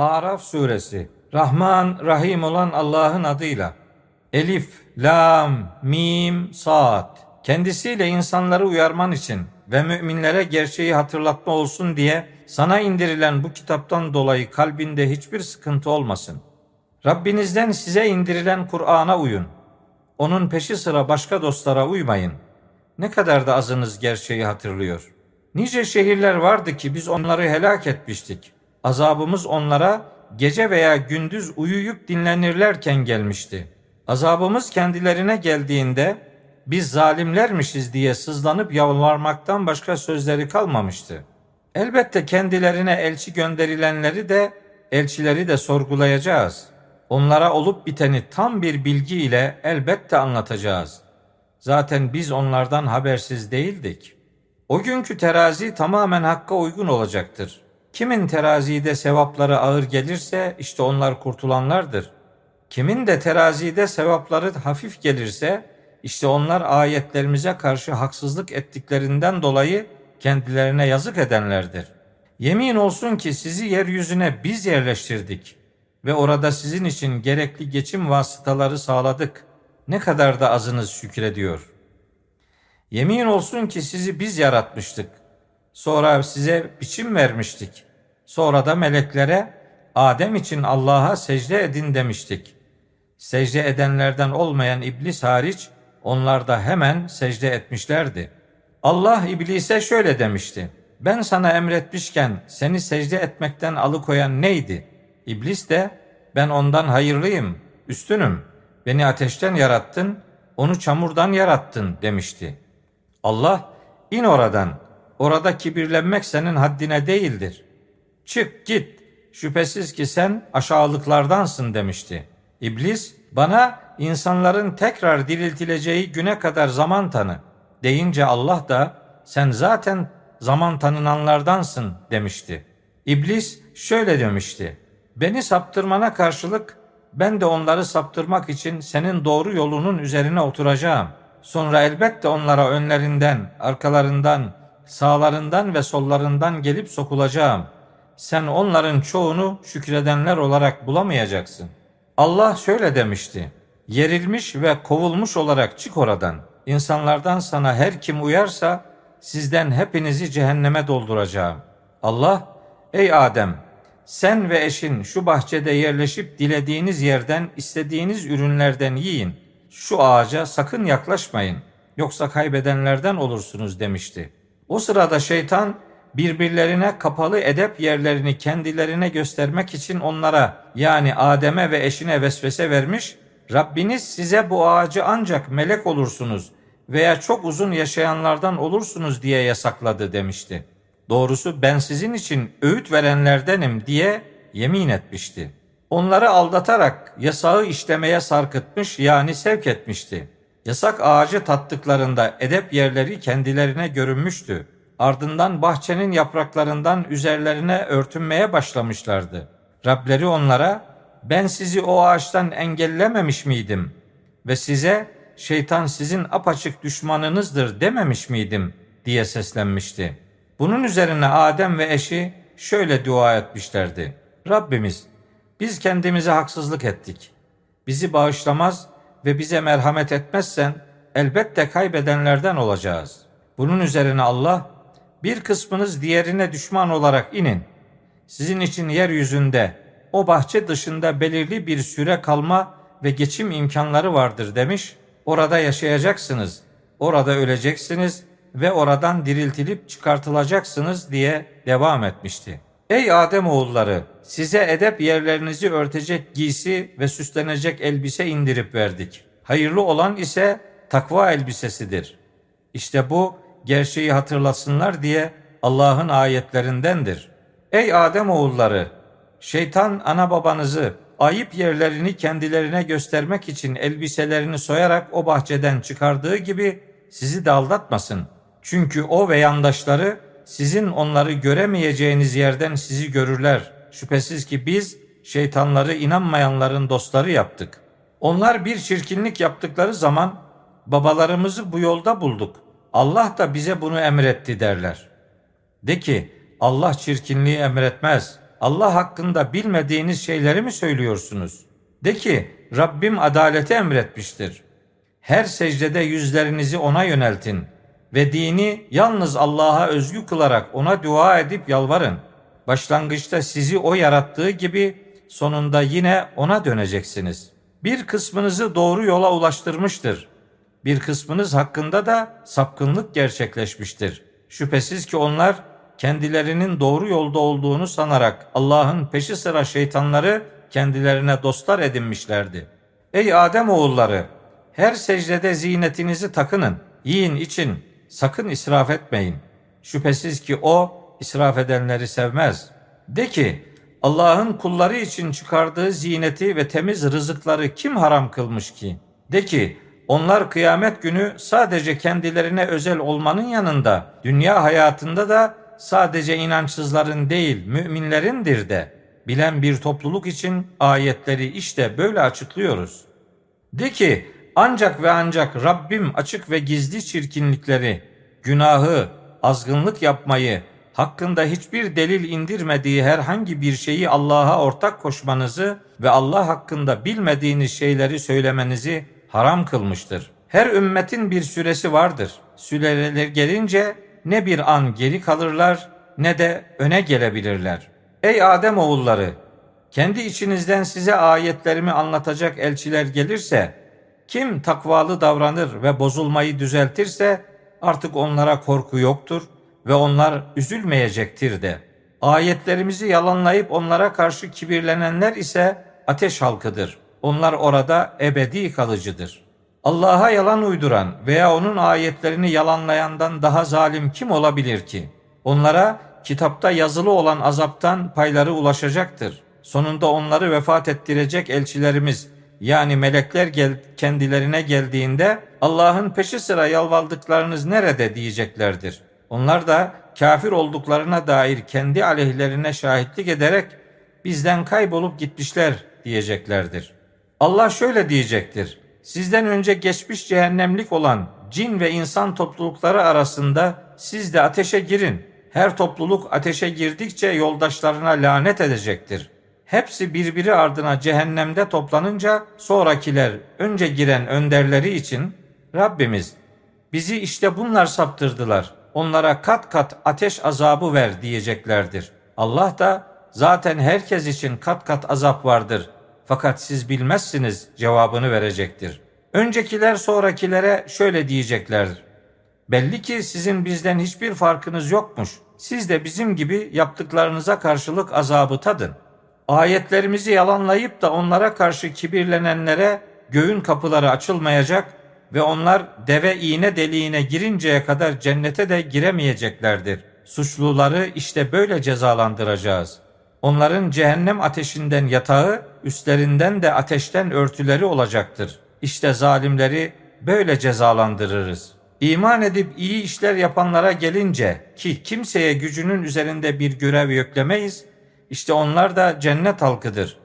Araf suresi Rahman Rahim olan Allah'ın adıyla Elif, Lam, Mim, Saat kendisiyle insanları uyarman için ve müminlere gerçeği hatırlatma olsun diye sana indirilen bu kitaptan dolayı kalbinde hiçbir sıkıntı olmasın. Rabbinizden size indirilen Kur'an'a uyun. Onun peşi sıra başka dostlara uymayın. Ne kadar da azınız gerçeği hatırlıyor. Nice şehirler vardı ki biz onları helak etmiştik. Azabımız onlara gece veya gündüz uyuyup dinlenirlerken gelmişti. Azabımız kendilerine geldiğinde biz zalimlermişiz diye sızlanıp yalvarmaktan başka sözleri kalmamıştı. Elbette kendilerine elçi gönderilenleri de elçileri de sorgulayacağız. Onlara olup biteni tam bir bilgi ile elbette anlatacağız. Zaten biz onlardan habersiz değildik. O günkü terazi tamamen hakka uygun olacaktır. Kimin terazide sevapları ağır gelirse işte onlar kurtulanlardır. Kimin de terazide sevapları hafif gelirse işte onlar ayetlerimize karşı haksızlık ettiklerinden dolayı kendilerine yazık edenlerdir. Yemin olsun ki sizi yeryüzüne biz yerleştirdik ve orada sizin için gerekli geçim vasıtaları sağladık. Ne kadar da azınız şükrediyor. Yemin olsun ki sizi biz yaratmıştık. Sonra size biçim vermiştik. Sonra da meleklere Adem için Allah'a secde edin demiştik. Secde edenlerden olmayan iblis hariç onlar da hemen secde etmişlerdi. Allah iblise şöyle demişti. Ben sana emretmişken seni secde etmekten alıkoyan neydi? İblis de ben ondan hayırlıyım, üstünüm. Beni ateşten yarattın, onu çamurdan yarattın demişti. Allah in oradan. Orada kibirlenmek senin haddine değildir. Çık git. Şüphesiz ki sen aşağılıklardansın demişti. İblis bana insanların tekrar diriltileceği güne kadar zaman tanı deyince Allah da sen zaten zaman tanınanlardansın demişti. İblis şöyle demişti. Beni saptırmana karşılık ben de onları saptırmak için senin doğru yolunun üzerine oturacağım. Sonra elbette onlara önlerinden, arkalarından, sağlarından ve sollarından gelip sokulacağım. Sen onların çoğunu şükredenler olarak bulamayacaksın. Allah şöyle demişti. Yerilmiş ve kovulmuş olarak çık oradan. İnsanlardan sana her kim uyarsa sizden hepinizi cehenneme dolduracağım. Allah, ey Adem, sen ve eşin şu bahçede yerleşip dilediğiniz yerden istediğiniz ürünlerden yiyin. Şu ağaca sakın yaklaşmayın. Yoksa kaybedenlerden olursunuz demişti. O sırada şeytan birbirlerine kapalı edep yerlerini kendilerine göstermek için onlara yani Adem'e ve eşine vesvese vermiş, Rabbiniz size bu ağacı ancak melek olursunuz veya çok uzun yaşayanlardan olursunuz diye yasakladı demişti. Doğrusu ben sizin için öğüt verenlerdenim diye yemin etmişti. Onları aldatarak yasağı işlemeye sarkıtmış yani sevk etmişti. Yasak ağacı tattıklarında edep yerleri kendilerine görünmüştü. Ardından bahçenin yapraklarından üzerlerine örtünmeye başlamışlardı. Rableri onlara ben sizi o ağaçtan engellememiş miydim ve size şeytan sizin apaçık düşmanınızdır dememiş miydim diye seslenmişti. Bunun üzerine Adem ve eşi şöyle dua etmişlerdi. Rabbimiz biz kendimize haksızlık ettik. Bizi bağışlamaz ve bize merhamet etmezsen elbette kaybedenlerden olacağız. Bunun üzerine Allah bir kısmınız diğerine düşman olarak inin. Sizin için yeryüzünde o bahçe dışında belirli bir süre kalma ve geçim imkanları vardır demiş. Orada yaşayacaksınız, orada öleceksiniz ve oradan diriltilip çıkartılacaksınız diye devam etmişti. Ey Adem oğulları, size edep yerlerinizi örtecek giysi ve süslenecek elbise indirip verdik. Hayırlı olan ise takva elbisesidir. İşte bu gerçeği hatırlasınlar diye Allah'ın ayetlerindendir. Ey Adem oğulları, şeytan ana babanızı ayıp yerlerini kendilerine göstermek için elbiselerini soyarak o bahçeden çıkardığı gibi sizi de aldatmasın. Çünkü o ve yandaşları sizin onları göremeyeceğiniz yerden sizi görürler. Şüphesiz ki biz şeytanları inanmayanların dostları yaptık. Onlar bir çirkinlik yaptıkları zaman babalarımızı bu yolda bulduk. Allah da bize bunu emretti derler. De ki Allah çirkinliği emretmez. Allah hakkında bilmediğiniz şeyleri mi söylüyorsunuz? De ki Rabbim adaleti emretmiştir. Her secdede yüzlerinizi ona yöneltin ve dini yalnız Allah'a özgü kılarak ona dua edip yalvarın. Başlangıçta sizi o yarattığı gibi sonunda yine ona döneceksiniz. Bir kısmınızı doğru yola ulaştırmıştır. Bir kısmınız hakkında da sapkınlık gerçekleşmiştir. Şüphesiz ki onlar kendilerinin doğru yolda olduğunu sanarak Allah'ın peşi sıra şeytanları kendilerine dostlar edinmişlerdi. Ey Adem oğulları, her secdede zinetinizi takının, yiyin için, sakın israf etmeyin. Şüphesiz ki o israf edenleri sevmez. De ki, Allah'ın kulları için çıkardığı zineti ve temiz rızıkları kim haram kılmış ki? De ki, onlar kıyamet günü sadece kendilerine özel olmanın yanında dünya hayatında da sadece inançsızların değil müminlerindir de bilen bir topluluk için ayetleri işte böyle açıklıyoruz. De ki ancak ve ancak Rabbim açık ve gizli çirkinlikleri, günahı, azgınlık yapmayı, hakkında hiçbir delil indirmediği herhangi bir şeyi Allah'a ortak koşmanızı ve Allah hakkında bilmediğiniz şeyleri söylemenizi haram kılmıştır. Her ümmetin bir süresi vardır. Süreler gelince ne bir an geri kalırlar ne de öne gelebilirler. Ey Adem oğulları, kendi içinizden size ayetlerimi anlatacak elçiler gelirse, kim takvalı davranır ve bozulmayı düzeltirse artık onlara korku yoktur ve onlar üzülmeyecektir de. Ayetlerimizi yalanlayıp onlara karşı kibirlenenler ise ateş halkıdır. Onlar orada ebedi kalıcıdır. Allah'a yalan uyduran veya onun ayetlerini yalanlayandan daha zalim kim olabilir ki? Onlara kitapta yazılı olan azaptan payları ulaşacaktır. Sonunda onları vefat ettirecek elçilerimiz yani melekler gel kendilerine geldiğinde Allah'ın peşi sıra yalvardıklarınız nerede diyeceklerdir. Onlar da kafir olduklarına dair kendi aleyhlerine şahitlik ederek bizden kaybolup gitmişler diyeceklerdir. Allah şöyle diyecektir. Sizden önce geçmiş cehennemlik olan cin ve insan toplulukları arasında siz de ateşe girin. Her topluluk ateşe girdikçe yoldaşlarına lanet edecektir. Hepsi birbiri ardına cehennemde toplanınca sonrakiler önce giren önderleri için Rabbimiz bizi işte bunlar saptırdılar. Onlara kat kat ateş azabı ver diyeceklerdir. Allah da zaten herkes için kat kat azap vardır. Fakat siz bilmezsiniz cevabını verecektir. Öncekiler sonrakilere şöyle diyeceklerdir. Belli ki sizin bizden hiçbir farkınız yokmuş. Siz de bizim gibi yaptıklarınıza karşılık azabı tadın. Ayetlerimizi yalanlayıp da onlara karşı kibirlenenlere göğün kapıları açılmayacak ve onlar deve iğne deliğine girinceye kadar cennete de giremeyeceklerdir. Suçluları işte böyle cezalandıracağız. Onların cehennem ateşinden yatağı, üstlerinden de ateşten örtüleri olacaktır. İşte zalimleri böyle cezalandırırız.'' İman edip iyi işler yapanlara gelince ki kimseye gücünün üzerinde bir görev yüklemeyiz, işte onlar da cennet halkıdır.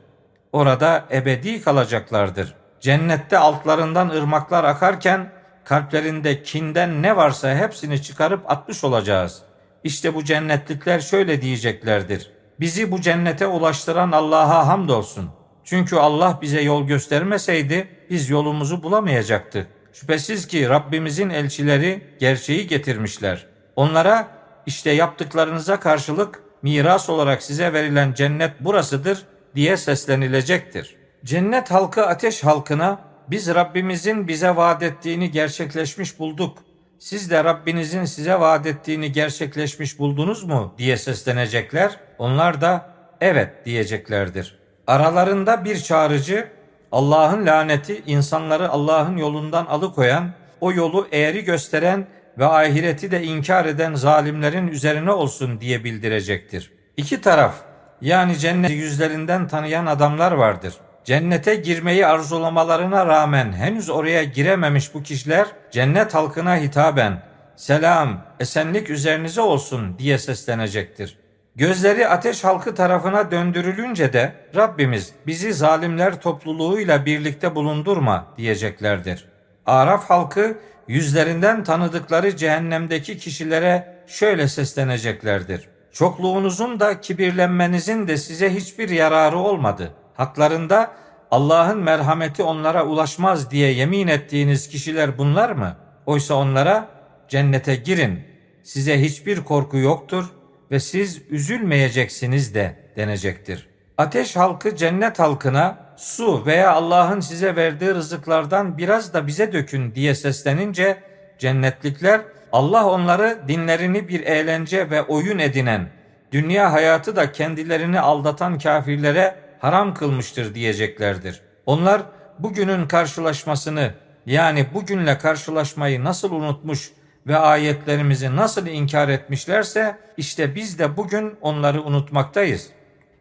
Orada ebedi kalacaklardır. Cennette altlarından ırmaklar akarken kalplerinde kinden ne varsa hepsini çıkarıp atmış olacağız. İşte bu cennetlikler şöyle diyeceklerdir. Bizi bu cennete ulaştıran Allah'a hamdolsun. Çünkü Allah bize yol göstermeseydi biz yolumuzu bulamayacaktık. Şüphesiz ki Rabbimizin elçileri gerçeği getirmişler. Onlara işte yaptıklarınıza karşılık miras olarak size verilen cennet burasıdır diye seslenilecektir. Cennet halkı ateş halkına biz Rabbimizin bize vaat ettiğini gerçekleşmiş bulduk. Siz de Rabbinizin size vaat ettiğini gerçekleşmiş buldunuz mu diye seslenecekler. Onlar da evet diyeceklerdir. Aralarında bir çağrıcı Allah'ın laneti insanları Allah'ın yolundan alıkoyan, o yolu eğri gösteren ve ahireti de inkar eden zalimlerin üzerine olsun diye bildirecektir. İki taraf yani cennet yüzlerinden tanıyan adamlar vardır. Cennete girmeyi arzulamalarına rağmen henüz oraya girememiş bu kişiler cennet halkına hitaben selam, esenlik üzerinize olsun diye seslenecektir. Gözleri ateş halkı tarafına döndürülünce de Rabbimiz bizi zalimler topluluğuyla birlikte bulundurma diyeceklerdir. Araf halkı yüzlerinden tanıdıkları cehennemdeki kişilere şöyle sesleneceklerdir. Çokluğunuzun da kibirlenmenizin de size hiçbir yararı olmadı. Haklarında Allah'ın merhameti onlara ulaşmaz diye yemin ettiğiniz kişiler bunlar mı? Oysa onlara cennete girin. Size hiçbir korku yoktur ve siz üzülmeyeceksiniz de denecektir. Ateş halkı cennet halkına su veya Allah'ın size verdiği rızıklardan biraz da bize dökün diye seslenince cennetlikler Allah onları dinlerini bir eğlence ve oyun edinen, dünya hayatı da kendilerini aldatan kafirlere haram kılmıştır diyeceklerdir. Onlar bugünün karşılaşmasını yani bugünle karşılaşmayı nasıl unutmuş ve ayetlerimizi nasıl inkar etmişlerse işte biz de bugün onları unutmaktayız.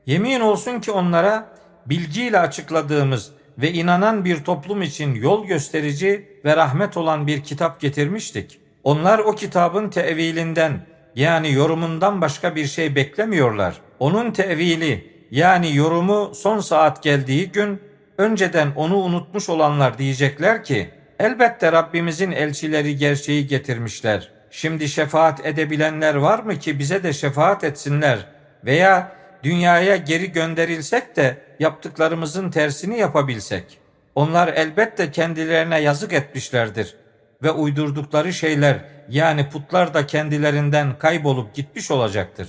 Yemin olsun ki onlara bilgiyle açıkladığımız ve inanan bir toplum için yol gösterici ve rahmet olan bir kitap getirmiştik. Onlar o kitabın tevilinden yani yorumundan başka bir şey beklemiyorlar. Onun tevili yani yorumu son saat geldiği gün önceden onu unutmuş olanlar diyecekler ki elbette Rabbimizin elçileri gerçeği getirmişler. Şimdi şefaat edebilenler var mı ki bize de şefaat etsinler veya dünyaya geri gönderilsek de yaptıklarımızın tersini yapabilsek. Onlar elbette kendilerine yazık etmişlerdir ve uydurdukları şeyler yani putlar da kendilerinden kaybolup gitmiş olacaktır.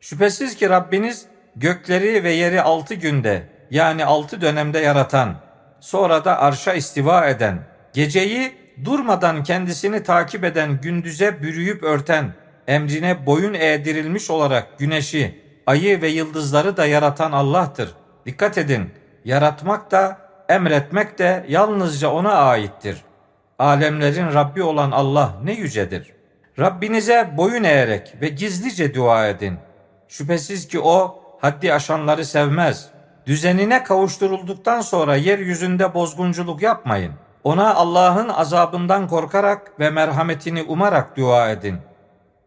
Şüphesiz ki Rabbiniz gökleri ve yeri altı günde yani altı dönemde yaratan, sonra da arşa istiva eden, geceyi durmadan kendisini takip eden gündüze bürüyüp örten, emrine boyun eğdirilmiş olarak güneşi, ayı ve yıldızları da yaratan Allah'tır. Dikkat edin, yaratmak da emretmek de yalnızca ona aittir. Alemlerin Rabbi olan Allah ne yücedir. Rabbinize boyun eğerek ve gizlice dua edin. Şüphesiz ki o haddi aşanları sevmez. Düzenine kavuşturulduktan sonra yeryüzünde bozgunculuk yapmayın. Ona Allah'ın azabından korkarak ve merhametini umarak dua edin.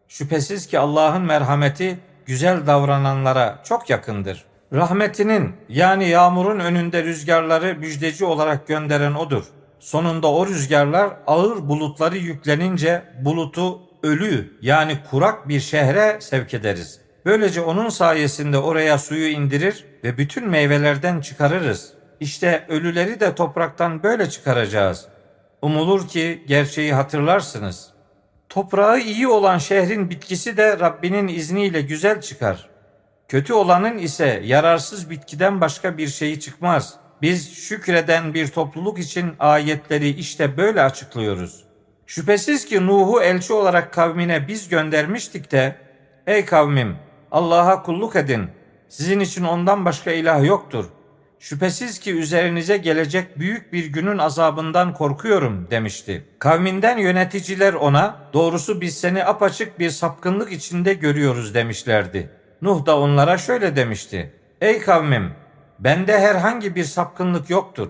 Şüphesiz ki Allah'ın merhameti güzel davrananlara çok yakındır. Rahmetinin yani yağmurun önünde rüzgarları müjdeci olarak gönderen odur. Sonunda o rüzgarlar ağır bulutları yüklenince bulutu ölü yani kurak bir şehre sevk ederiz. Böylece onun sayesinde oraya suyu indirir ve bütün meyvelerden çıkarırız. İşte ölüleri de topraktan böyle çıkaracağız. Umulur ki gerçeği hatırlarsınız. Toprağı iyi olan şehrin bitkisi de Rabbinin izniyle güzel çıkar. Kötü olanın ise yararsız bitkiden başka bir şeyi çıkmaz. Biz şükreden bir topluluk için ayetleri işte böyle açıklıyoruz. Şüphesiz ki Nuh'u elçi olarak kavmine biz göndermiştik de, ey kavmim Allah'a kulluk edin. Sizin için ondan başka ilah yoktur. Şüphesiz ki üzerinize gelecek büyük bir günün azabından korkuyorum demişti. Kavminden yöneticiler ona doğrusu biz seni apaçık bir sapkınlık içinde görüyoruz demişlerdi. Nuh da onlara şöyle demişti. Ey kavmim bende herhangi bir sapkınlık yoktur.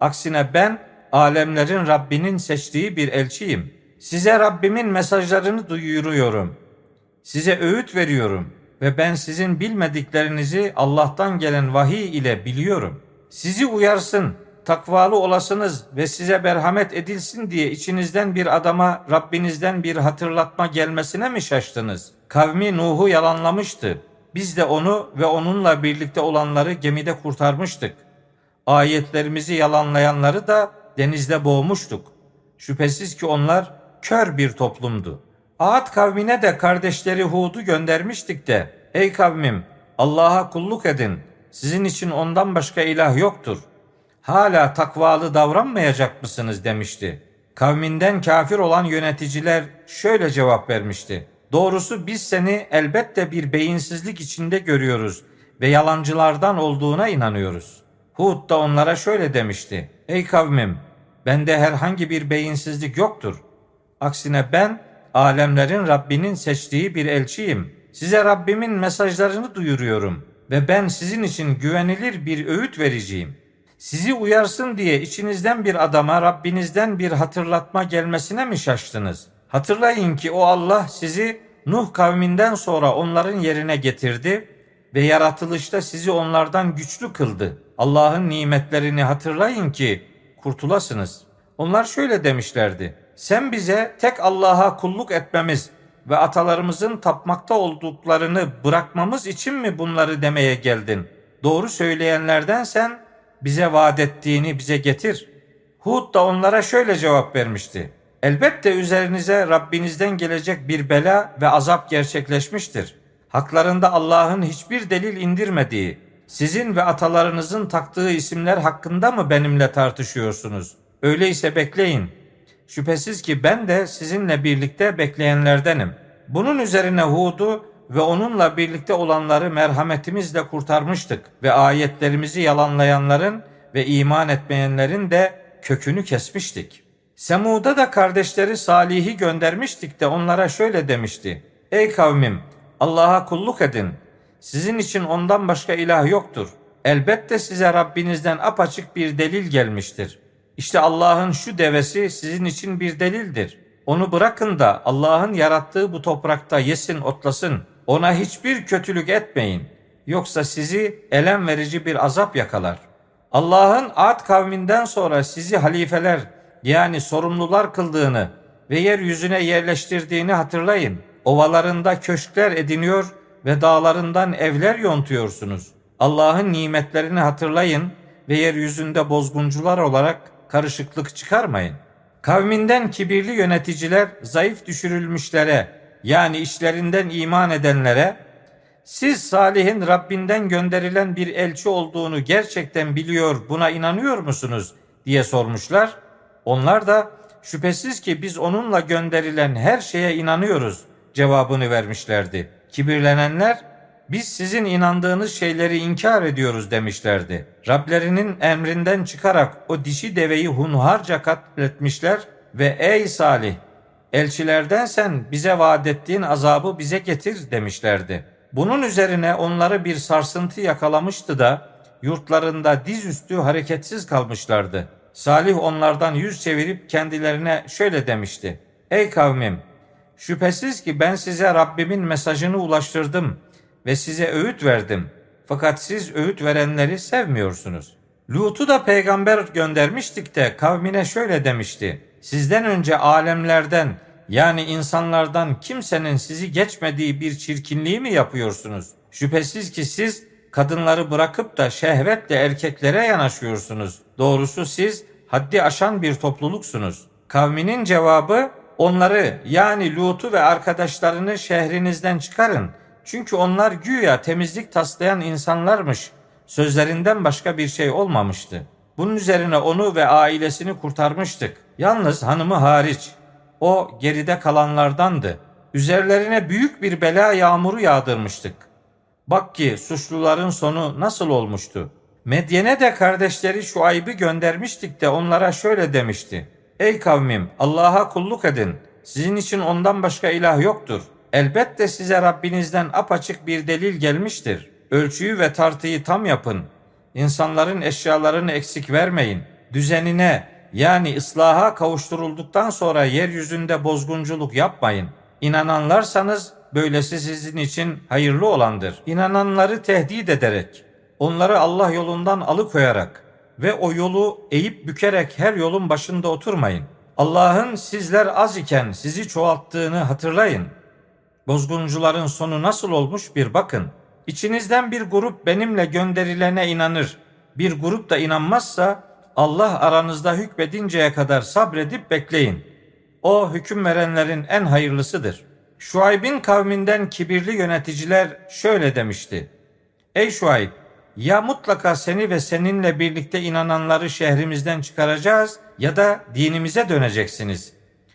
Aksine ben alemlerin Rabbinin seçtiği bir elçiyim. Size Rabbimin mesajlarını duyuruyorum. Size öğüt veriyorum ve ben sizin bilmediklerinizi Allah'tan gelen vahiy ile biliyorum. Sizi uyarsın, takvalı olasınız ve size merhamet edilsin diye içinizden bir adama Rabbinizden bir hatırlatma gelmesine mi şaştınız? Kavmi Nuh'u yalanlamıştı. Biz de onu ve onunla birlikte olanları gemide kurtarmıştık. Ayetlerimizi yalanlayanları da denizde boğmuştuk. Şüphesiz ki onlar kör bir toplumdu. Ad kavmine de kardeşleri Hud'u göndermiştik de ey kavmim Allah'a kulluk edin. Sizin için ondan başka ilah yoktur. Hala takvalı davranmayacak mısınız demişti. Kavminden kafir olan yöneticiler şöyle cevap vermişti. Doğrusu biz seni elbette bir beyinsizlik içinde görüyoruz ve yalancılardan olduğuna inanıyoruz. Hud da onlara şöyle demişti. Ey kavmim bende herhangi bir beyinsizlik yoktur. Aksine ben alemlerin Rabbinin seçtiği bir elçiyim. Size Rabbimin mesajlarını duyuruyorum ve ben sizin için güvenilir bir öğüt vereceğim. Sizi uyarsın diye içinizden bir adama Rabbinizden bir hatırlatma gelmesine mi şaştınız? Hatırlayın ki o Allah sizi Nuh kavminden sonra onların yerine getirdi ve yaratılışta sizi onlardan güçlü kıldı. Allah'ın nimetlerini hatırlayın ki kurtulasınız. Onlar şöyle demişlerdi. Sen bize tek Allah'a kulluk etmemiz ve atalarımızın tapmakta olduklarını bırakmamız için mi bunları demeye geldin? Doğru söyleyenlerden sen bize vaat ettiğini bize getir. Hud da onlara şöyle cevap vermişti. Elbette üzerinize Rabbinizden gelecek bir bela ve azap gerçekleşmiştir. Haklarında Allah'ın hiçbir delil indirmediği, sizin ve atalarınızın taktığı isimler hakkında mı benimle tartışıyorsunuz? Öyleyse bekleyin. Şüphesiz ki ben de sizinle birlikte bekleyenlerdenim. Bunun üzerine Hud'u ve onunla birlikte olanları merhametimizle kurtarmıştık ve ayetlerimizi yalanlayanların ve iman etmeyenlerin de kökünü kesmiştik. Semud'a da kardeşleri Salih'i göndermiştik de onlara şöyle demişti. Ey kavmim Allah'a kulluk edin. Sizin için ondan başka ilah yoktur. Elbette size Rabbinizden apaçık bir delil gelmiştir. İşte Allah'ın şu devesi sizin için bir delildir. Onu bırakın da Allah'ın yarattığı bu toprakta yesin, otlasın. Ona hiçbir kötülük etmeyin. Yoksa sizi elem verici bir azap yakalar. Allah'ın Ad kavminden sonra sizi halifeler yani sorumlular kıldığını ve yeryüzüne yerleştirdiğini hatırlayın. Ovalarında köşkler ediniyor ve dağlarından evler yontuyorsunuz. Allah'ın nimetlerini hatırlayın ve yeryüzünde bozguncular olarak karışıklık çıkarmayın. Kavminden kibirli yöneticiler zayıf düşürülmüşlere yani işlerinden iman edenlere siz Salih'in Rabbinden gönderilen bir elçi olduğunu gerçekten biliyor buna inanıyor musunuz diye sormuşlar. Onlar da şüphesiz ki biz onunla gönderilen her şeye inanıyoruz cevabını vermişlerdi. Kibirlenenler biz sizin inandığınız şeyleri inkar ediyoruz demişlerdi. Rablerinin emrinden çıkarak o dişi deveyi hunharca katletmişler ve ey Salih elçilerden sen bize vaat ettiğin azabı bize getir demişlerdi. Bunun üzerine onları bir sarsıntı yakalamıştı da yurtlarında dizüstü hareketsiz kalmışlardı. Salih onlardan yüz çevirip kendilerine şöyle demişti. Ey kavmim şüphesiz ki ben size Rabbimin mesajını ulaştırdım ve size öğüt verdim. Fakat siz öğüt verenleri sevmiyorsunuz. Lut'u da peygamber göndermiştik de kavmine şöyle demişti. Sizden önce alemlerden yani insanlardan kimsenin sizi geçmediği bir çirkinliği mi yapıyorsunuz? Şüphesiz ki siz kadınları bırakıp da şehvetle erkeklere yanaşıyorsunuz. Doğrusu siz haddi aşan bir topluluksunuz. Kavminin cevabı onları yani Lut'u ve arkadaşlarını şehrinizden çıkarın. Çünkü onlar güya temizlik taslayan insanlarmış. Sözlerinden başka bir şey olmamıştı. Bunun üzerine onu ve ailesini kurtarmıştık. Yalnız hanımı hariç. O geride kalanlardandı. Üzerlerine büyük bir bela yağmuru yağdırmıştık. Bak ki suçluların sonu nasıl olmuştu. Medyen'e de kardeşleri Şuayb'ı göndermiştik de onlara şöyle demişti. Ey kavmim Allah'a kulluk edin. Sizin için ondan başka ilah yoktur. Elbette size Rabbinizden apaçık bir delil gelmiştir. Ölçüyü ve tartıyı tam yapın. İnsanların eşyalarını eksik vermeyin. Düzenine yani ıslaha kavuşturulduktan sonra yeryüzünde bozgunculuk yapmayın. İnananlarsanız böylesi sizin için hayırlı olandır. İnananları tehdit ederek, onları Allah yolundan alıkoyarak ve o yolu eğip bükerek her yolun başında oturmayın. Allah'ın sizler az iken sizi çoğalttığını hatırlayın. Bozguncuların sonu nasıl olmuş bir bakın. İçinizden bir grup benimle gönderilene inanır. Bir grup da inanmazsa Allah aranızda hükmedinceye kadar sabredip bekleyin. O hüküm verenlerin en hayırlısıdır. Şuayb'in kavminden kibirli yöneticiler şöyle demişti. Ey Şuayb ya mutlaka seni ve seninle birlikte inananları şehrimizden çıkaracağız ya da dinimize döneceksiniz.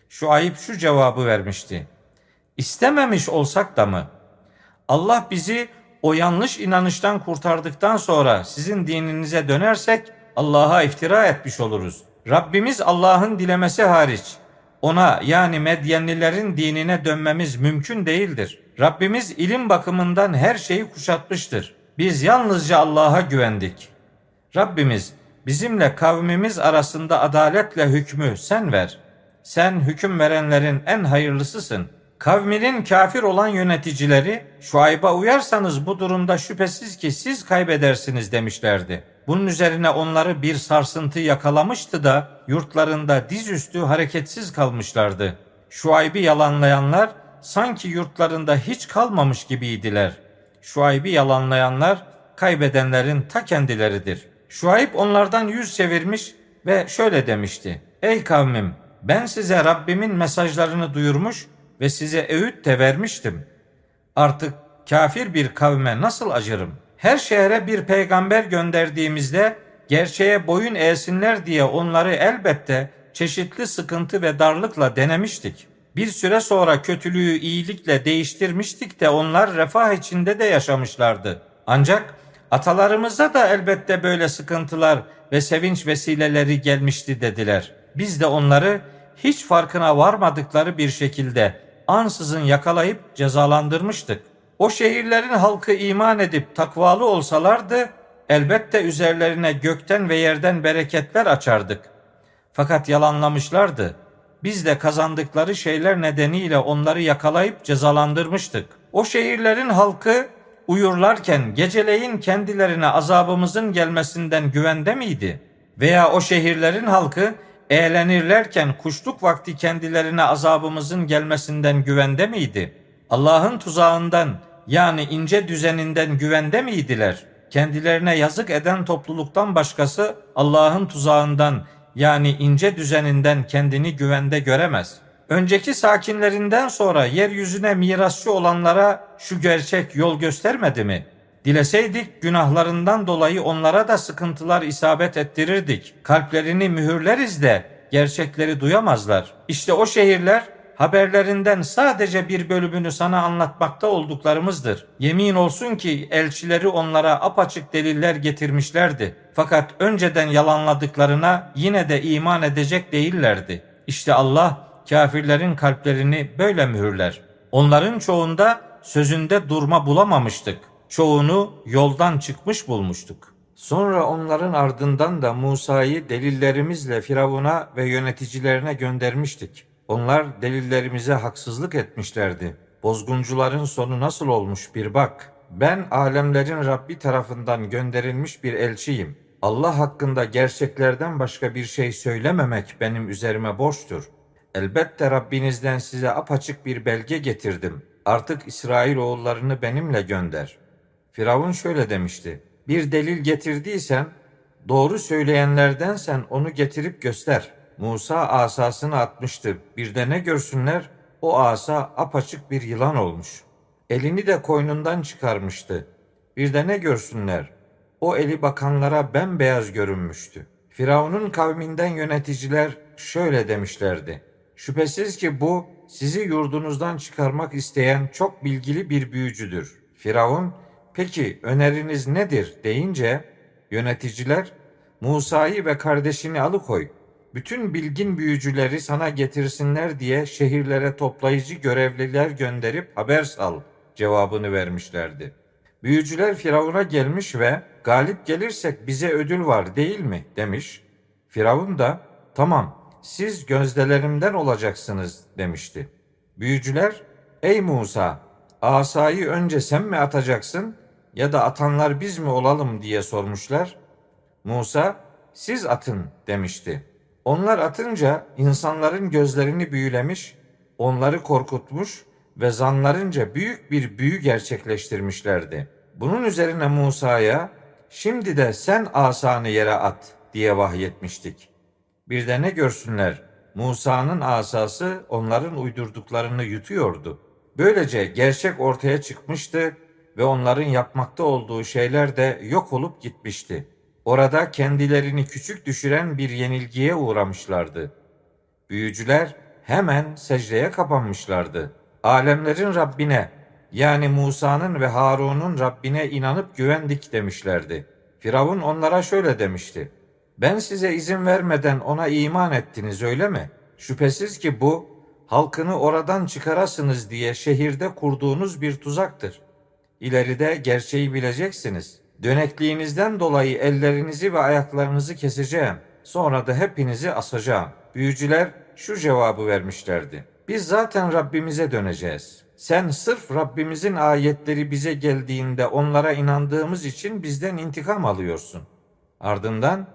Şuayb şu cevabı vermişti. İstememiş olsak da mı? Allah bizi o yanlış inanıştan kurtardıktan sonra sizin dininize dönersek Allah'a iftira etmiş oluruz. Rabbimiz Allah'ın dilemesi hariç ona yani Medyenlilerin dinine dönmemiz mümkün değildir. Rabbimiz ilim bakımından her şeyi kuşatmıştır. Biz yalnızca Allah'a güvendik. Rabbimiz bizimle kavmimiz arasında adaletle hükmü sen ver. Sen hüküm verenlerin en hayırlısısın. Kavminin kafir olan yöneticileri Şuayb'a uyarsanız bu durumda şüphesiz ki siz kaybedersiniz demişlerdi. Bunun üzerine onları bir sarsıntı yakalamıştı da yurtlarında dizüstü hareketsiz kalmışlardı. Şuayb'i yalanlayanlar sanki yurtlarında hiç kalmamış gibiydiler. Şuayb'i yalanlayanlar kaybedenlerin ta kendileridir. Şuayb onlardan yüz çevirmiş ve şöyle demişti. Ey kavmim ben size Rabbimin mesajlarını duyurmuş ve size öğüt de vermiştim. Artık kafir bir kavme nasıl acırım? Her şehre bir peygamber gönderdiğimizde gerçeğe boyun eğsinler diye onları elbette çeşitli sıkıntı ve darlıkla denemiştik. Bir süre sonra kötülüğü iyilikle değiştirmiştik de onlar refah içinde de yaşamışlardı. Ancak atalarımızda da elbette böyle sıkıntılar ve sevinç vesileleri gelmişti dediler. Biz de onları hiç farkına varmadıkları bir şekilde ansızın yakalayıp cezalandırmıştık. O şehirlerin halkı iman edip takvalı olsalardı elbette üzerlerine gökten ve yerden bereketler açardık. Fakat yalanlamışlardı. Biz de kazandıkları şeyler nedeniyle onları yakalayıp cezalandırmıştık. O şehirlerin halkı uyurlarken geceleyin kendilerine azabımızın gelmesinden güvende miydi? Veya o şehirlerin halkı eğlenirlerken kuşluk vakti kendilerine azabımızın gelmesinden güvende miydi? Allah'ın tuzağından yani ince düzeninden güvende miydiler? Kendilerine yazık eden topluluktan başkası Allah'ın tuzağından yani ince düzeninden kendini güvende göremez. Önceki sakinlerinden sonra yeryüzüne mirasçı olanlara şu gerçek yol göstermedi mi? Dileseydik günahlarından dolayı onlara da sıkıntılar isabet ettirirdik. Kalplerini mühürleriz de gerçekleri duyamazlar. İşte o şehirler haberlerinden sadece bir bölümünü sana anlatmakta olduklarımızdır. Yemin olsun ki elçileri onlara apaçık deliller getirmişlerdi. Fakat önceden yalanladıklarına yine de iman edecek değillerdi. İşte Allah kafirlerin kalplerini böyle mühürler. Onların çoğunda sözünde durma bulamamıştık. Çoğunu yoldan çıkmış bulmuştuk. Sonra onların ardından da Musa'yı delillerimizle Firavun'a ve yöneticilerine göndermiştik. Onlar delillerimize haksızlık etmişlerdi. Bozguncuların sonu nasıl olmuş bir bak. Ben alemlerin Rabbi tarafından gönderilmiş bir elçiyim. Allah hakkında gerçeklerden başka bir şey söylememek benim üzerime borçtur. Elbette Rabbinizden size apaçık bir belge getirdim. Artık İsrail oğullarını benimle gönder. Firavun şöyle demişti. Bir delil getirdiysen, doğru söyleyenlerden sen onu getirip göster.'' Musa asasını atmıştı. Bir de ne görsünler? O asa apaçık bir yılan olmuş. Elini de koynundan çıkarmıştı. Bir de ne görsünler? O eli bakanlara bembeyaz görünmüştü. Firavun'un kavminden yöneticiler şöyle demişlerdi. Şüphesiz ki bu sizi yurdunuzdan çıkarmak isteyen çok bilgili bir büyücüdür. Firavun, peki öneriniz nedir deyince yöneticiler Musa'yı ve kardeşini alıkoy bütün bilgin büyücüleri sana getirsinler diye şehirlere toplayıcı görevliler gönderip haber sal cevabını vermişlerdi. Büyücüler Firavun'a gelmiş ve galip gelirsek bize ödül var değil mi demiş. Firavun da tamam siz gözdelerimden olacaksınız demişti. Büyücüler ey Musa asayı önce sen mi atacaksın ya da atanlar biz mi olalım diye sormuşlar. Musa siz atın demişti. Onlar atınca insanların gözlerini büyülemiş, onları korkutmuş ve zanlarınca büyük bir büyü gerçekleştirmişlerdi. Bunun üzerine Musa'ya şimdi de sen asanı yere at diye vahyetmiştik. Bir de ne görsünler Musa'nın asası onların uydurduklarını yutuyordu. Böylece gerçek ortaya çıkmıştı ve onların yapmakta olduğu şeyler de yok olup gitmişti. Orada kendilerini küçük düşüren bir yenilgiye uğramışlardı. Büyücüler hemen secdeye kapanmışlardı. Alemlerin Rabbine yani Musa'nın ve Harun'un Rabbine inanıp güvendik demişlerdi. Firavun onlara şöyle demişti. Ben size izin vermeden ona iman ettiniz öyle mi? Şüphesiz ki bu halkını oradan çıkarasınız diye şehirde kurduğunuz bir tuzaktır. İleride gerçeği bileceksiniz. Dönekliğinizden dolayı ellerinizi ve ayaklarınızı keseceğim. Sonra da hepinizi asacağım. Büyücüler şu cevabı vermişlerdi. Biz zaten Rabbimize döneceğiz. Sen sırf Rabbimizin ayetleri bize geldiğinde onlara inandığımız için bizden intikam alıyorsun. Ardından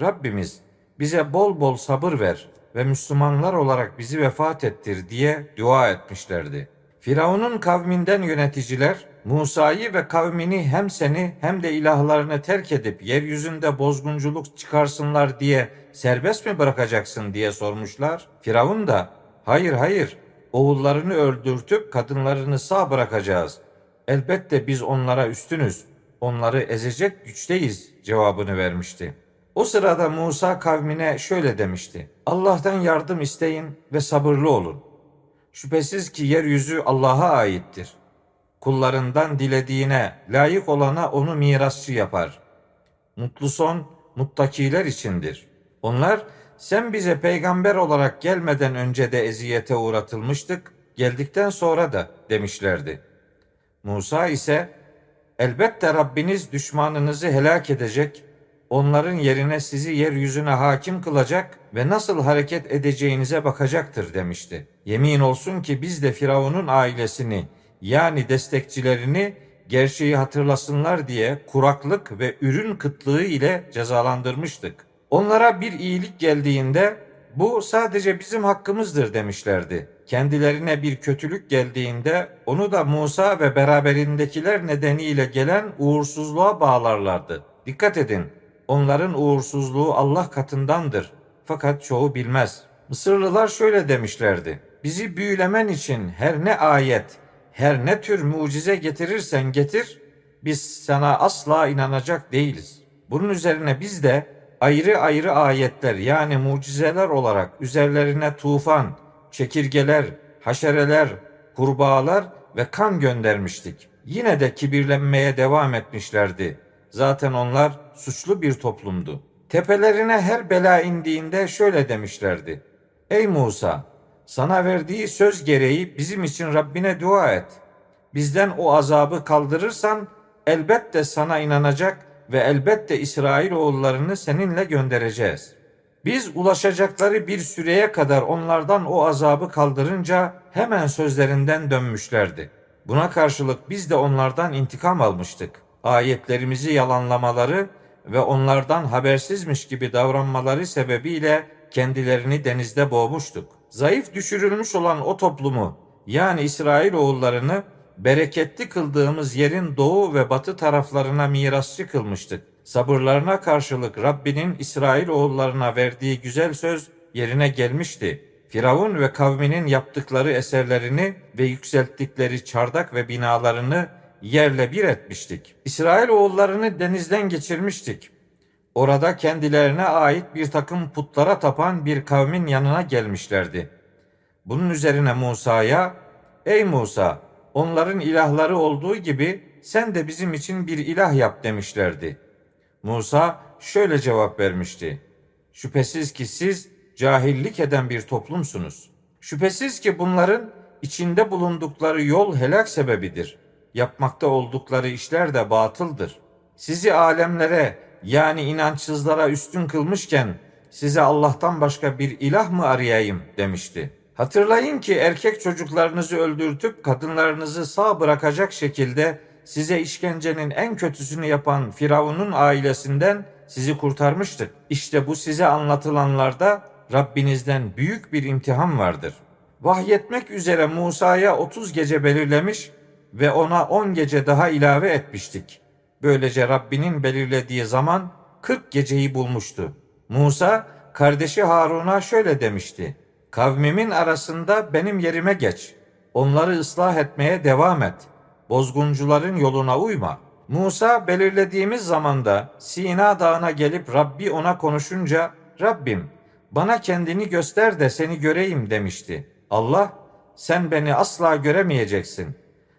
Rabbimiz bize bol bol sabır ver ve Müslümanlar olarak bizi vefat ettir diye dua etmişlerdi. Firavun'un kavminden yöneticiler Musa'yı ve kavmini hem seni hem de ilahlarını terk edip yeryüzünde bozgunculuk çıkarsınlar diye serbest mi bırakacaksın diye sormuşlar. Firavun da hayır hayır oğullarını öldürtüp kadınlarını sağ bırakacağız. Elbette biz onlara üstünüz. Onları ezecek güçteyiz cevabını vermişti. O sırada Musa kavmine şöyle demişti. Allah'tan yardım isteyin ve sabırlı olun. Şüphesiz ki yeryüzü Allah'a aittir. Kullarından dilediğine, layık olana onu mirasçı yapar. Mutlu son muttakiler içindir. Onlar sen bize peygamber olarak gelmeden önce de eziyete uğratılmıştık, geldikten sonra da demişlerdi. Musa ise elbette Rabbiniz düşmanınızı helak edecek, onların yerine sizi yeryüzüne hakim kılacak ve nasıl hareket edeceğinize bakacaktır demişti. Yemin olsun ki biz de Firavun'un ailesini yani destekçilerini gerçeği hatırlasınlar diye kuraklık ve ürün kıtlığı ile cezalandırmıştık. Onlara bir iyilik geldiğinde bu sadece bizim hakkımızdır demişlerdi. Kendilerine bir kötülük geldiğinde onu da Musa ve beraberindekiler nedeniyle gelen uğursuzluğa bağlarlardı. Dikkat edin, onların uğursuzluğu Allah katındandır. Fakat çoğu bilmez. Mısırlılar şöyle demişlerdi. Bizi büyülemen için her ne ayet, her ne tür mucize getirirsen getir, biz sana asla inanacak değiliz. Bunun üzerine biz de ayrı ayrı ayetler yani mucizeler olarak üzerlerine tufan, çekirgeler, haşereler, kurbağalar ve kan göndermiştik. Yine de kibirlenmeye devam etmişlerdi. Zaten onlar suçlu bir toplumdu. Tepelerine her bela indiğinde şöyle demişlerdi. Ey Musa! Sana verdiği söz gereği bizim için Rabbine dua et. Bizden o azabı kaldırırsan elbette sana inanacak ve elbette İsrail oğullarını seninle göndereceğiz. Biz ulaşacakları bir süreye kadar onlardan o azabı kaldırınca hemen sözlerinden dönmüşlerdi. Buna karşılık biz de onlardan intikam almıştık. Ayetlerimizi yalanlamaları ve onlardan habersizmiş gibi davranmaları sebebiyle kendilerini denizde boğmuştuk. Zayıf düşürülmüş olan o toplumu yani İsrail oğullarını bereketli kıldığımız yerin doğu ve batı taraflarına mirasçı kılmıştık. Sabırlarına karşılık Rabbinin İsrail oğullarına verdiği güzel söz yerine gelmişti. Firavun ve kavminin yaptıkları eserlerini ve yükselttikleri çardak ve binalarını yerle bir etmiştik. İsrail oğullarını denizden geçirmiştik. Orada kendilerine ait bir takım putlara tapan bir kavmin yanına gelmişlerdi. Bunun üzerine Musa'ya, Ey Musa, onların ilahları olduğu gibi sen de bizim için bir ilah yap demişlerdi. Musa şöyle cevap vermişti. Şüphesiz ki siz cahillik eden bir toplumsunuz. Şüphesiz ki bunların içinde bulundukları yol helak sebebidir. Yapmakta oldukları işler de batıldır. Sizi alemlere yani inançsızlara üstün kılmışken size Allah'tan başka bir ilah mı arayayım demişti. Hatırlayın ki erkek çocuklarınızı öldürtüp kadınlarınızı sağ bırakacak şekilde size işkencenin en kötüsünü yapan Firavun'un ailesinden sizi kurtarmıştık. İşte bu size anlatılanlarda Rabbinizden büyük bir imtihan vardır. Vahyetmek üzere Musa'ya 30 gece belirlemiş ve ona 10 gece daha ilave etmiştik. Böylece Rabbinin belirlediği zaman 40 geceyi bulmuştu. Musa kardeşi Harun'a şöyle demişti. Kavmimin arasında benim yerime geç. Onları ıslah etmeye devam et. Bozguncuların yoluna uyma. Musa belirlediğimiz zamanda Sina Dağı'na gelip Rabbi ona konuşunca Rabbim bana kendini göster de seni göreyim demişti. Allah sen beni asla göremeyeceksin.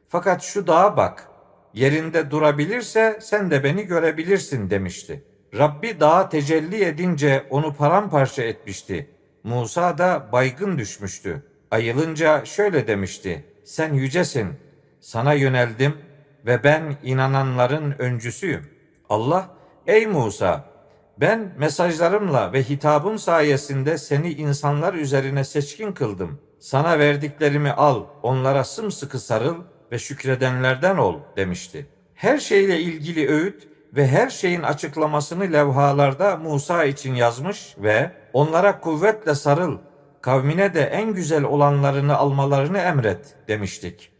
Fakat şu dağa bak. Yerinde durabilirse sen de beni görebilirsin demişti. Rabbi dağa tecelli edince onu paramparça etmişti. Musa da baygın düşmüştü. Ayılınca şöyle demişti. Sen yücesin. Sana yöneldim ve ben inananların öncüsüyüm. Allah, ey Musa, ben mesajlarımla ve hitabım sayesinde seni insanlar üzerine seçkin kıldım. Sana verdiklerimi al, onlara sımsıkı sarıl ve şükredenlerden ol demişti. Her şeyle ilgili öğüt ve her şeyin açıklamasını levhalarda Musa için yazmış ve onlara kuvvetle sarıl, kavmine de en güzel olanlarını almalarını emret demiştik.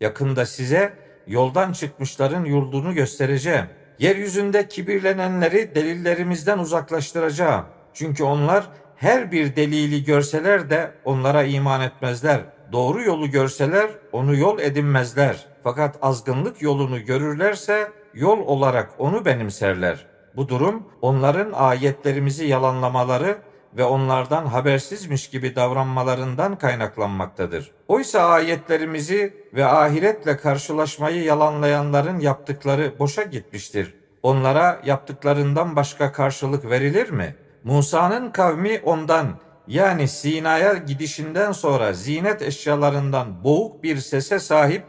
Yakında size yoldan çıkmışların yurdunu göstereceğim. Yeryüzünde kibirlenenleri delillerimizden uzaklaştıracağım. Çünkü onlar her bir delili görseler de onlara iman etmezler. Doğru yolu görseler onu yol edinmezler. Fakat azgınlık yolunu görürlerse yol olarak onu benimserler. Bu durum onların ayetlerimizi yalanlamaları ve onlardan habersizmiş gibi davranmalarından kaynaklanmaktadır. Oysa ayetlerimizi ve ahiretle karşılaşmayı yalanlayanların yaptıkları boşa gitmiştir. Onlara yaptıklarından başka karşılık verilir mi? Musa'nın kavmi ondan yani Sina'ya gidişinden sonra zinet eşyalarından boğuk bir sese sahip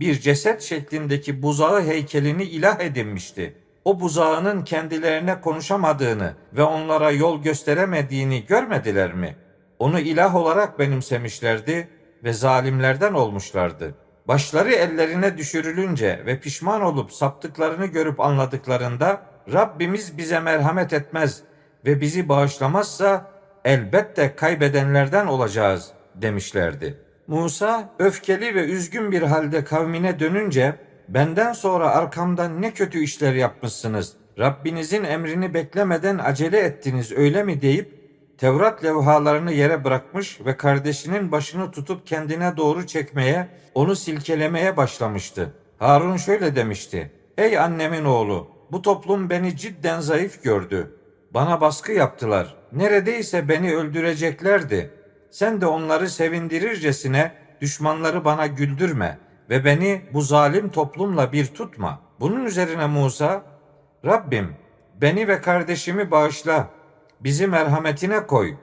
bir ceset şeklindeki buzağı heykelini ilah edinmişti. O buzağının kendilerine konuşamadığını ve onlara yol gösteremediğini görmediler mi? Onu ilah olarak benimsemişlerdi ve zalimlerden olmuşlardı. Başları ellerine düşürülünce ve pişman olup saptıklarını görüp anladıklarında Rabbimiz bize merhamet etmez ve bizi bağışlamazsa elbette kaybedenlerden olacağız demişlerdi. Musa öfkeli ve üzgün bir halde kavmine dönünce benden sonra arkamdan ne kötü işler yapmışsınız. Rabbinizin emrini beklemeden acele ettiniz öyle mi deyip Tevrat levhalarını yere bırakmış ve kardeşinin başını tutup kendine doğru çekmeye, onu silkelemeye başlamıştı. Harun şöyle demişti. Ey annemin oğlu, bu toplum beni cidden zayıf gördü. Bana baskı yaptılar. Neredeyse beni öldüreceklerdi. Sen de onları sevindirircesine düşmanları bana güldürme ve beni bu zalim toplumla bir tutma. Bunun üzerine Musa, Rabbim beni ve kardeşimi bağışla, bizi merhametine koy.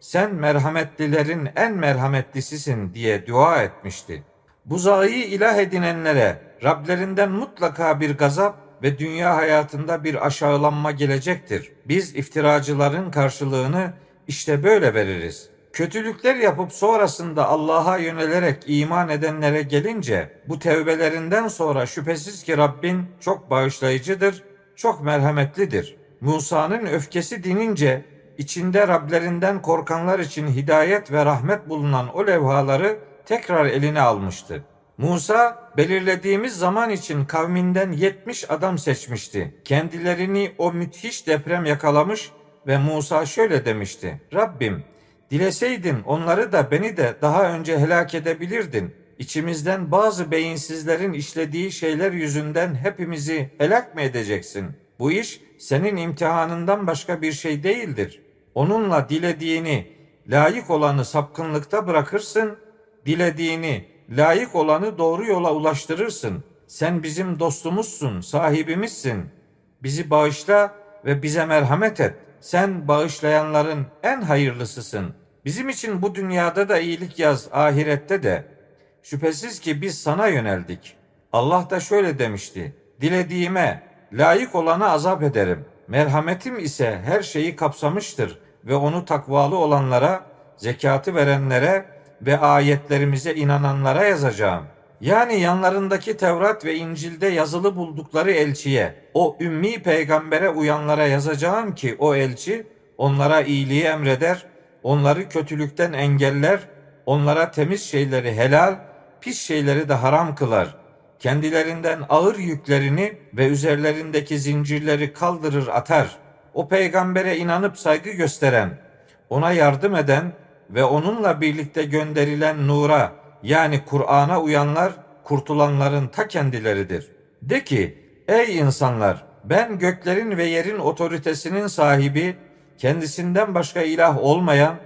Sen merhametlilerin en merhametlisisin diye dua etmişti. Buzağı ilah edinenlere Rablerinden mutlaka bir gazap ve dünya hayatında bir aşağılanma gelecektir. Biz iftiracıların karşılığını işte böyle veririz. Kötülükler yapıp sonrasında Allah'a yönelerek iman edenlere gelince bu tevbelerinden sonra şüphesiz ki Rabbin çok bağışlayıcıdır, çok merhametlidir. Musa'nın öfkesi dinince içinde Rablerinden korkanlar için hidayet ve rahmet bulunan o levhaları tekrar eline almıştı. Musa belirlediğimiz zaman için kavminden 70 adam seçmişti. Kendilerini o müthiş deprem yakalamış ve Musa şöyle demişti. Rabbim dileseydin onları da beni de daha önce helak edebilirdin. İçimizden bazı beyinsizlerin işlediği şeyler yüzünden hepimizi helak mı edeceksin? Bu iş senin imtihanından başka bir şey değildir. Onunla dilediğini, layık olanı sapkınlıkta bırakırsın, dilediğini, layık olanı doğru yola ulaştırırsın. Sen bizim dostumuzsun, sahibimizsin. Bizi bağışla ve bize merhamet et. Sen bağışlayanların en hayırlısısın. Bizim için bu dünyada da iyilik yaz, ahirette de. Şüphesiz ki biz sana yöneldik. Allah da şöyle demişti. Dilediğime, layık olana azap ederim. Merhametim ise her şeyi kapsamıştır ve onu takvalı olanlara, zekatı verenlere ve ayetlerimize inananlara yazacağım. Yani yanlarındaki Tevrat ve İncil'de yazılı buldukları elçiye, o ümmi peygambere uyanlara yazacağım ki o elçi onlara iyiliği emreder, onları kötülükten engeller, onlara temiz şeyleri helal, pis şeyleri de haram kılar. Kendilerinden ağır yüklerini ve üzerlerindeki zincirleri kaldırır atar. O peygambere inanıp saygı gösteren, ona yardım eden ve onunla birlikte gönderilen nura yani Kur'an'a uyanlar kurtulanların ta kendileridir. De ki ey insanlar ben göklerin ve yerin otoritesinin sahibi kendisinden başka ilah olmayan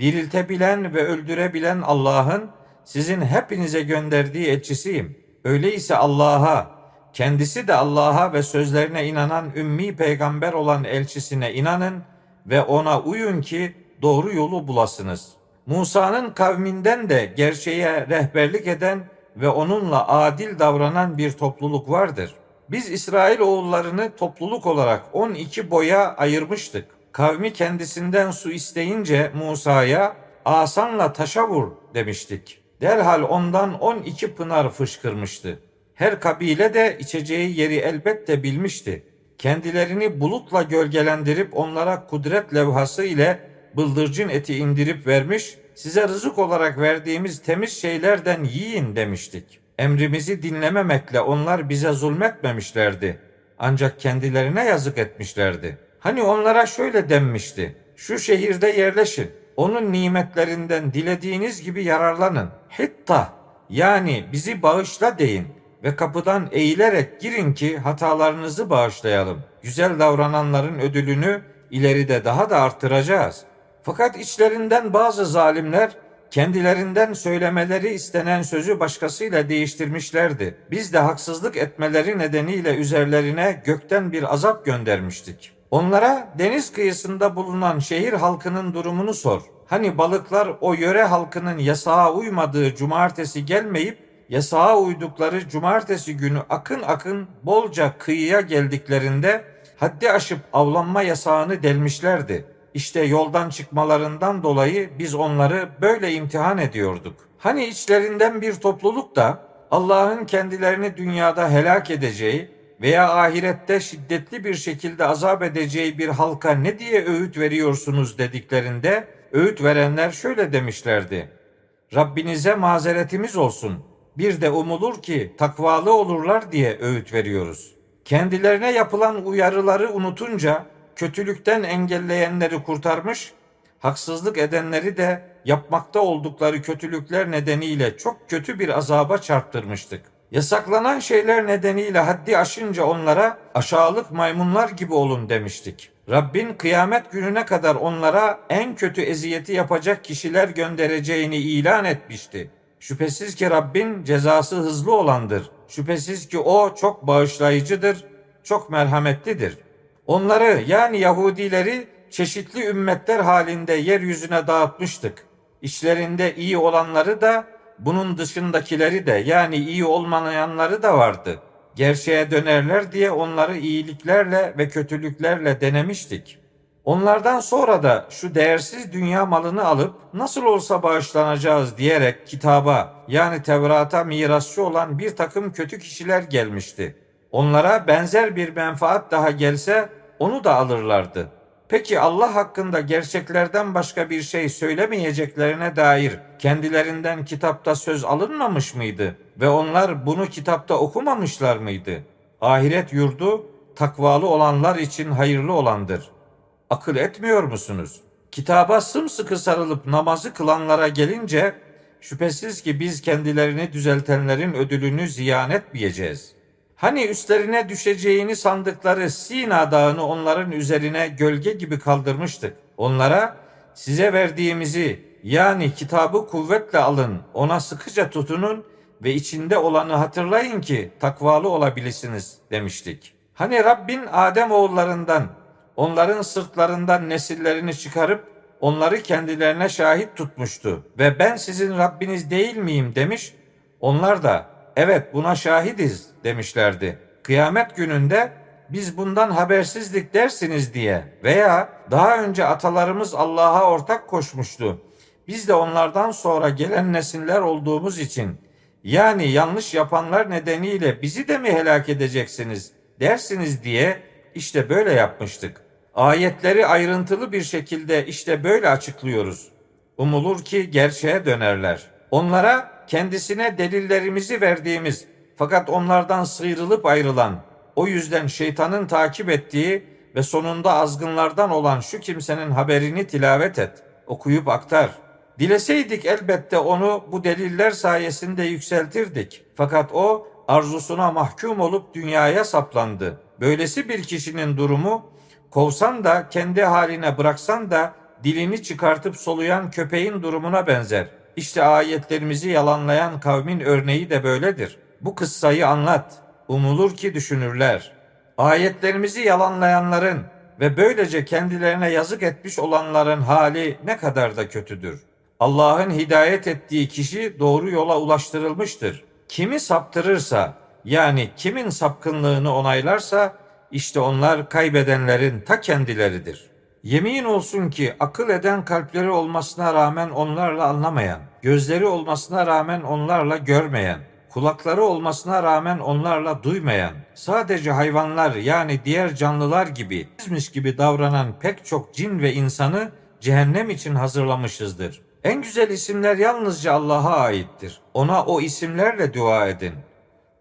diriltebilen ve öldürebilen Allah'ın sizin hepinize gönderdiği elçisiyim. Öyleyse Allah'a, kendisi de Allah'a ve sözlerine inanan ümmi peygamber olan elçisine inanın ve ona uyun ki doğru yolu bulasınız. Musa'nın kavminden de gerçeğe rehberlik eden ve onunla adil davranan bir topluluk vardır. Biz İsrail oğullarını topluluk olarak 12 boya ayırmıştık. Kavmi kendisinden su isteyince Musa'ya asanla taşa vur demiştik. Derhal ondan 12 pınar fışkırmıştı. Her kabile de içeceği yeri elbette bilmişti. Kendilerini bulutla gölgelendirip onlara kudret levhası ile bıldırcın eti indirip vermiş, size rızık olarak verdiğimiz temiz şeylerden yiyin demiştik. emrimizi dinlememekle onlar bize zulmetmemişlerdi. Ancak kendilerine yazık etmişlerdi. Hani onlara şöyle denmişti. Şu şehirde yerleşin. Onun nimetlerinden dilediğiniz gibi yararlanın. Hitta yani bizi bağışla deyin ve kapıdan eğilerek girin ki hatalarınızı bağışlayalım. Güzel davrananların ödülünü ileride daha da artıracağız. Fakat içlerinden bazı zalimler kendilerinden söylemeleri istenen sözü başkasıyla değiştirmişlerdi. Biz de haksızlık etmeleri nedeniyle üzerlerine gökten bir azap göndermiştik. Onlara deniz kıyısında bulunan şehir halkının durumunu sor. Hani balıklar o yöre halkının yasağa uymadığı cumartesi gelmeyip yasağa uydukları cumartesi günü akın akın bolca kıyıya geldiklerinde haddi aşıp avlanma yasağını delmişlerdi. İşte yoldan çıkmalarından dolayı biz onları böyle imtihan ediyorduk. Hani içlerinden bir topluluk da Allah'ın kendilerini dünyada helak edeceği veya ahirette şiddetli bir şekilde azap edeceği bir halka ne diye öğüt veriyorsunuz dediklerinde öğüt verenler şöyle demişlerdi. Rabbinize mazeretimiz olsun. Bir de umulur ki takvalı olurlar diye öğüt veriyoruz. Kendilerine yapılan uyarıları unutunca kötülükten engelleyenleri kurtarmış, haksızlık edenleri de yapmakta oldukları kötülükler nedeniyle çok kötü bir azaba çarptırmıştık. Yasaklanan şeyler nedeniyle haddi aşınca onlara aşağılık maymunlar gibi olun demiştik. Rabbin kıyamet gününe kadar onlara en kötü eziyeti yapacak kişiler göndereceğini ilan etmişti. Şüphesiz ki Rabbin cezası hızlı olandır. Şüphesiz ki o çok bağışlayıcıdır, çok merhametlidir. Onları yani Yahudileri çeşitli ümmetler halinde yeryüzüne dağıtmıştık. İçlerinde iyi olanları da bunun dışındakileri de yani iyi olmayanları da vardı. Gerçeğe dönerler diye onları iyiliklerle ve kötülüklerle denemiştik. Onlardan sonra da şu değersiz dünya malını alıp nasıl olsa bağışlanacağız diyerek kitaba yani Tevrat'a mirasçı olan bir takım kötü kişiler gelmişti. Onlara benzer bir menfaat daha gelse onu da alırlardı. Peki Allah hakkında gerçeklerden başka bir şey söylemeyeceklerine dair kendilerinden kitapta söz alınmamış mıydı ve onlar bunu kitapta okumamışlar mıydı? Ahiret yurdu takvalı olanlar için hayırlı olandır. Akıl etmiyor musunuz? Kitaba sımsıkı sarılıp namazı kılanlara gelince şüphesiz ki biz kendilerini düzeltenlerin ödülünü ziyan etmeyeceğiz.'' Hani üstlerine düşeceğini sandıkları Sina dağını onların üzerine gölge gibi kaldırmıştık. Onlara size verdiğimizi yani kitabı kuvvetle alın, ona sıkıca tutunun ve içinde olanı hatırlayın ki takvalı olabilirsiniz demiştik. Hani Rabbin Adem oğullarından, onların sırtlarından nesillerini çıkarıp onları kendilerine şahit tutmuştu ve ben sizin Rabbiniz değil miyim demiş. Onlar da evet buna şahidiz demişlerdi. Kıyamet gününde biz bundan habersizlik dersiniz diye veya daha önce atalarımız Allah'a ortak koşmuştu. Biz de onlardan sonra gelen nesiller olduğumuz için yani yanlış yapanlar nedeniyle bizi de mi helak edeceksiniz dersiniz diye işte böyle yapmıştık. Ayetleri ayrıntılı bir şekilde işte böyle açıklıyoruz. Umulur ki gerçeğe dönerler. Onlara kendisine delillerimizi verdiğimiz fakat onlardan sıyrılıp ayrılan, o yüzden şeytanın takip ettiği ve sonunda azgınlardan olan şu kimsenin haberini tilavet et, okuyup aktar. Dileseydik elbette onu bu deliller sayesinde yükseltirdik. Fakat o arzusuna mahkum olup dünyaya saplandı. Böylesi bir kişinin durumu kovsan da kendi haline bıraksan da dilini çıkartıp soluyan köpeğin durumuna benzer. İşte ayetlerimizi yalanlayan kavmin örneği de böyledir. Bu kıssayı anlat. Umulur ki düşünürler. Ayetlerimizi yalanlayanların ve böylece kendilerine yazık etmiş olanların hali ne kadar da kötüdür. Allah'ın hidayet ettiği kişi doğru yola ulaştırılmıştır. Kimi saptırırsa yani kimin sapkınlığını onaylarsa işte onlar kaybedenlerin ta kendileridir. Yemin olsun ki akıl eden kalpleri olmasına rağmen onlarla anlamayan, gözleri olmasına rağmen onlarla görmeyen, kulakları olmasına rağmen onlarla duymayan, sadece hayvanlar yani diğer canlılar gibi, bizmiş gibi davranan pek çok cin ve insanı cehennem için hazırlamışızdır. En güzel isimler yalnızca Allah'a aittir. Ona o isimlerle dua edin.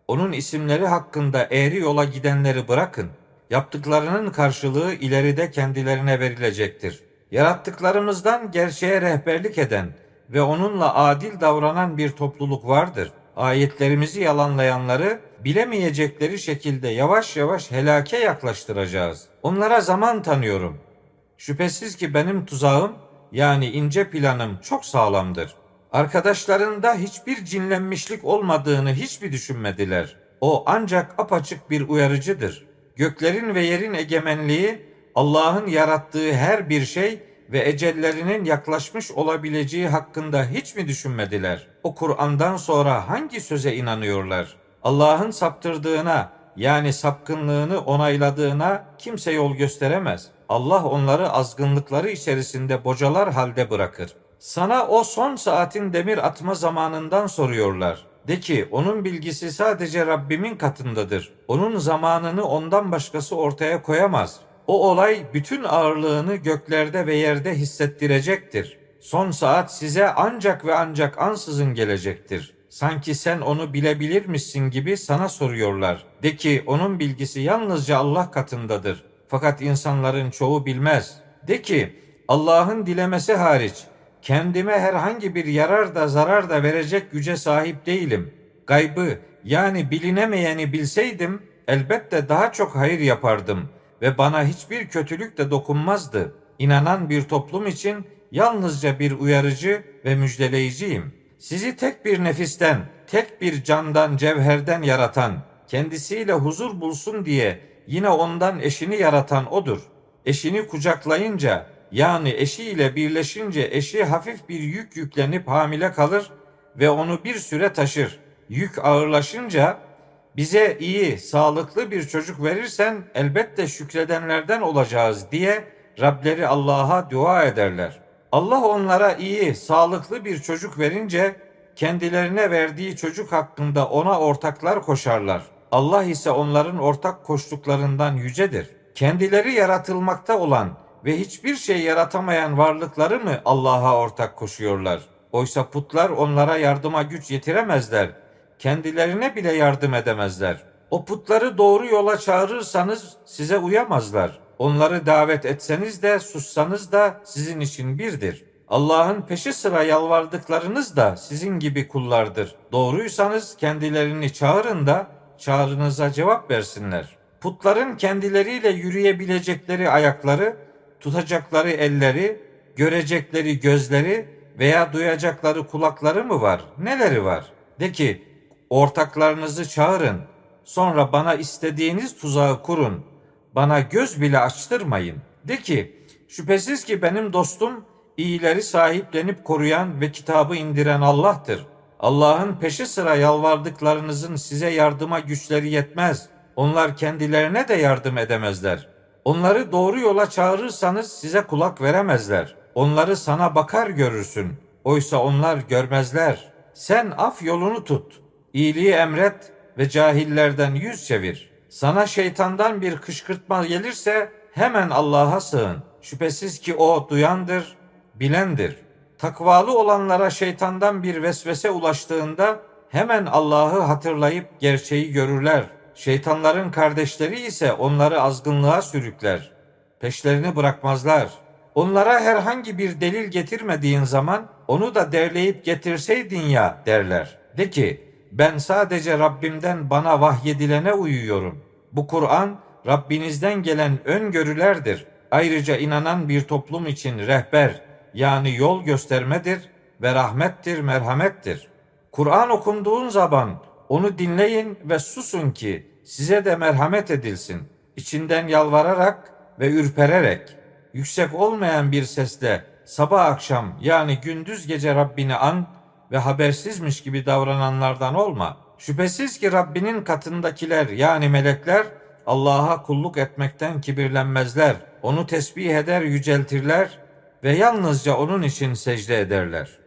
Onun isimleri hakkında eğri yola gidenleri bırakın. Yaptıklarının karşılığı ileride kendilerine verilecektir. Yarattıklarımızdan gerçeğe rehberlik eden ve onunla adil davranan bir topluluk vardır. Ayetlerimizi yalanlayanları bilemeyecekleri şekilde yavaş yavaş helake yaklaştıracağız. Onlara zaman tanıyorum. Şüphesiz ki benim tuzağım yani ince planım çok sağlamdır. Arkadaşlarında hiçbir cinlenmişlik olmadığını hiç mi düşünmediler? O ancak apaçık bir uyarıcıdır. Göklerin ve yerin egemenliği Allah'ın yarattığı her bir şey ve ecellerinin yaklaşmış olabileceği hakkında hiç mi düşünmediler? O Kur'an'dan sonra hangi söze inanıyorlar? Allah'ın saptırdığına yani sapkınlığını onayladığına kimse yol gösteremez. Allah onları azgınlıkları içerisinde bocalar halde bırakır. Sana o son saatin demir atma zamanından soruyorlar. De ki onun bilgisi sadece Rabbimin katındadır. Onun zamanını ondan başkası ortaya koyamaz. O olay bütün ağırlığını göklerde ve yerde hissettirecektir. Son saat size ancak ve ancak ansızın gelecektir. Sanki sen onu bilebilir misin gibi sana soruyorlar. De ki onun bilgisi yalnızca Allah katındadır. Fakat insanların çoğu bilmez. De ki Allah'ın dilemesi hariç kendime herhangi bir yarar da zarar da verecek güce sahip değilim. Gaybı yani bilinemeyeni bilseydim elbette daha çok hayır yapardım ve bana hiçbir kötülük de dokunmazdı. İnanan bir toplum için yalnızca bir uyarıcı ve müjdeleyiciyim. Sizi tek bir nefisten, tek bir candan, cevherden yaratan, kendisiyle huzur bulsun diye yine ondan eşini yaratan odur. Eşini kucaklayınca yani eşiyle birleşince eşi hafif bir yük yüklenip hamile kalır ve onu bir süre taşır. Yük ağırlaşınca bize iyi, sağlıklı bir çocuk verirsen elbette şükredenlerden olacağız diye Rableri Allah'a dua ederler. Allah onlara iyi, sağlıklı bir çocuk verince kendilerine verdiği çocuk hakkında ona ortaklar koşarlar. Allah ise onların ortak koştuklarından yücedir. Kendileri yaratılmakta olan ve hiçbir şey yaratamayan varlıkları mı Allah'a ortak koşuyorlar? Oysa putlar onlara yardıma güç yetiremezler. Kendilerine bile yardım edemezler. O putları doğru yola çağırırsanız size uyamazlar. Onları davet etseniz de sussanız da sizin için birdir. Allah'ın peşi sıra yalvardıklarınız da sizin gibi kullardır. Doğruysanız kendilerini çağırın da çağrınıza cevap versinler. Putların kendileriyle yürüyebilecekleri ayakları, tutacakları elleri, görecekleri gözleri veya duyacakları kulakları mı var? Neleri var? De ki ortaklarınızı çağırın. Sonra bana istediğiniz tuzağı kurun. Bana göz bile açtırmayın. De ki şüphesiz ki benim dostum iyileri sahiplenip koruyan ve kitabı indiren Allah'tır. Allah'ın peşi sıra yalvardıklarınızın size yardıma güçleri yetmez. Onlar kendilerine de yardım edemezler. Onları doğru yola çağırırsanız size kulak veremezler. Onları sana bakar görürsün. Oysa onlar görmezler. Sen af yolunu tut. İyiliği emret ve cahillerden yüz çevir. Sana şeytandan bir kışkırtma gelirse hemen Allah'a sığın. Şüphesiz ki o duyandır, bilendir. Takvalı olanlara şeytandan bir vesvese ulaştığında hemen Allah'ı hatırlayıp gerçeği görürler. Şeytanların kardeşleri ise onları azgınlığa sürükler. Peşlerini bırakmazlar. Onlara herhangi bir delil getirmediğin zaman onu da derleyip getirseydin ya derler. De ki ben sadece Rabbimden bana vahyedilene uyuyorum. Bu Kur'an Rabbinizden gelen öngörülerdir. Ayrıca inanan bir toplum için rehber yani yol göstermedir ve rahmettir, merhamettir. Kur'an okunduğun zaman onu dinleyin ve susun ki size de merhamet edilsin. İçinden yalvararak ve ürpererek, yüksek olmayan bir sesle sabah akşam yani gündüz gece Rabbini an ve habersizmiş gibi davrananlardan olma. Şüphesiz ki Rabbinin katındakiler yani melekler Allah'a kulluk etmekten kibirlenmezler. Onu tesbih eder yüceltirler ve yalnızca onun için secde ederler.''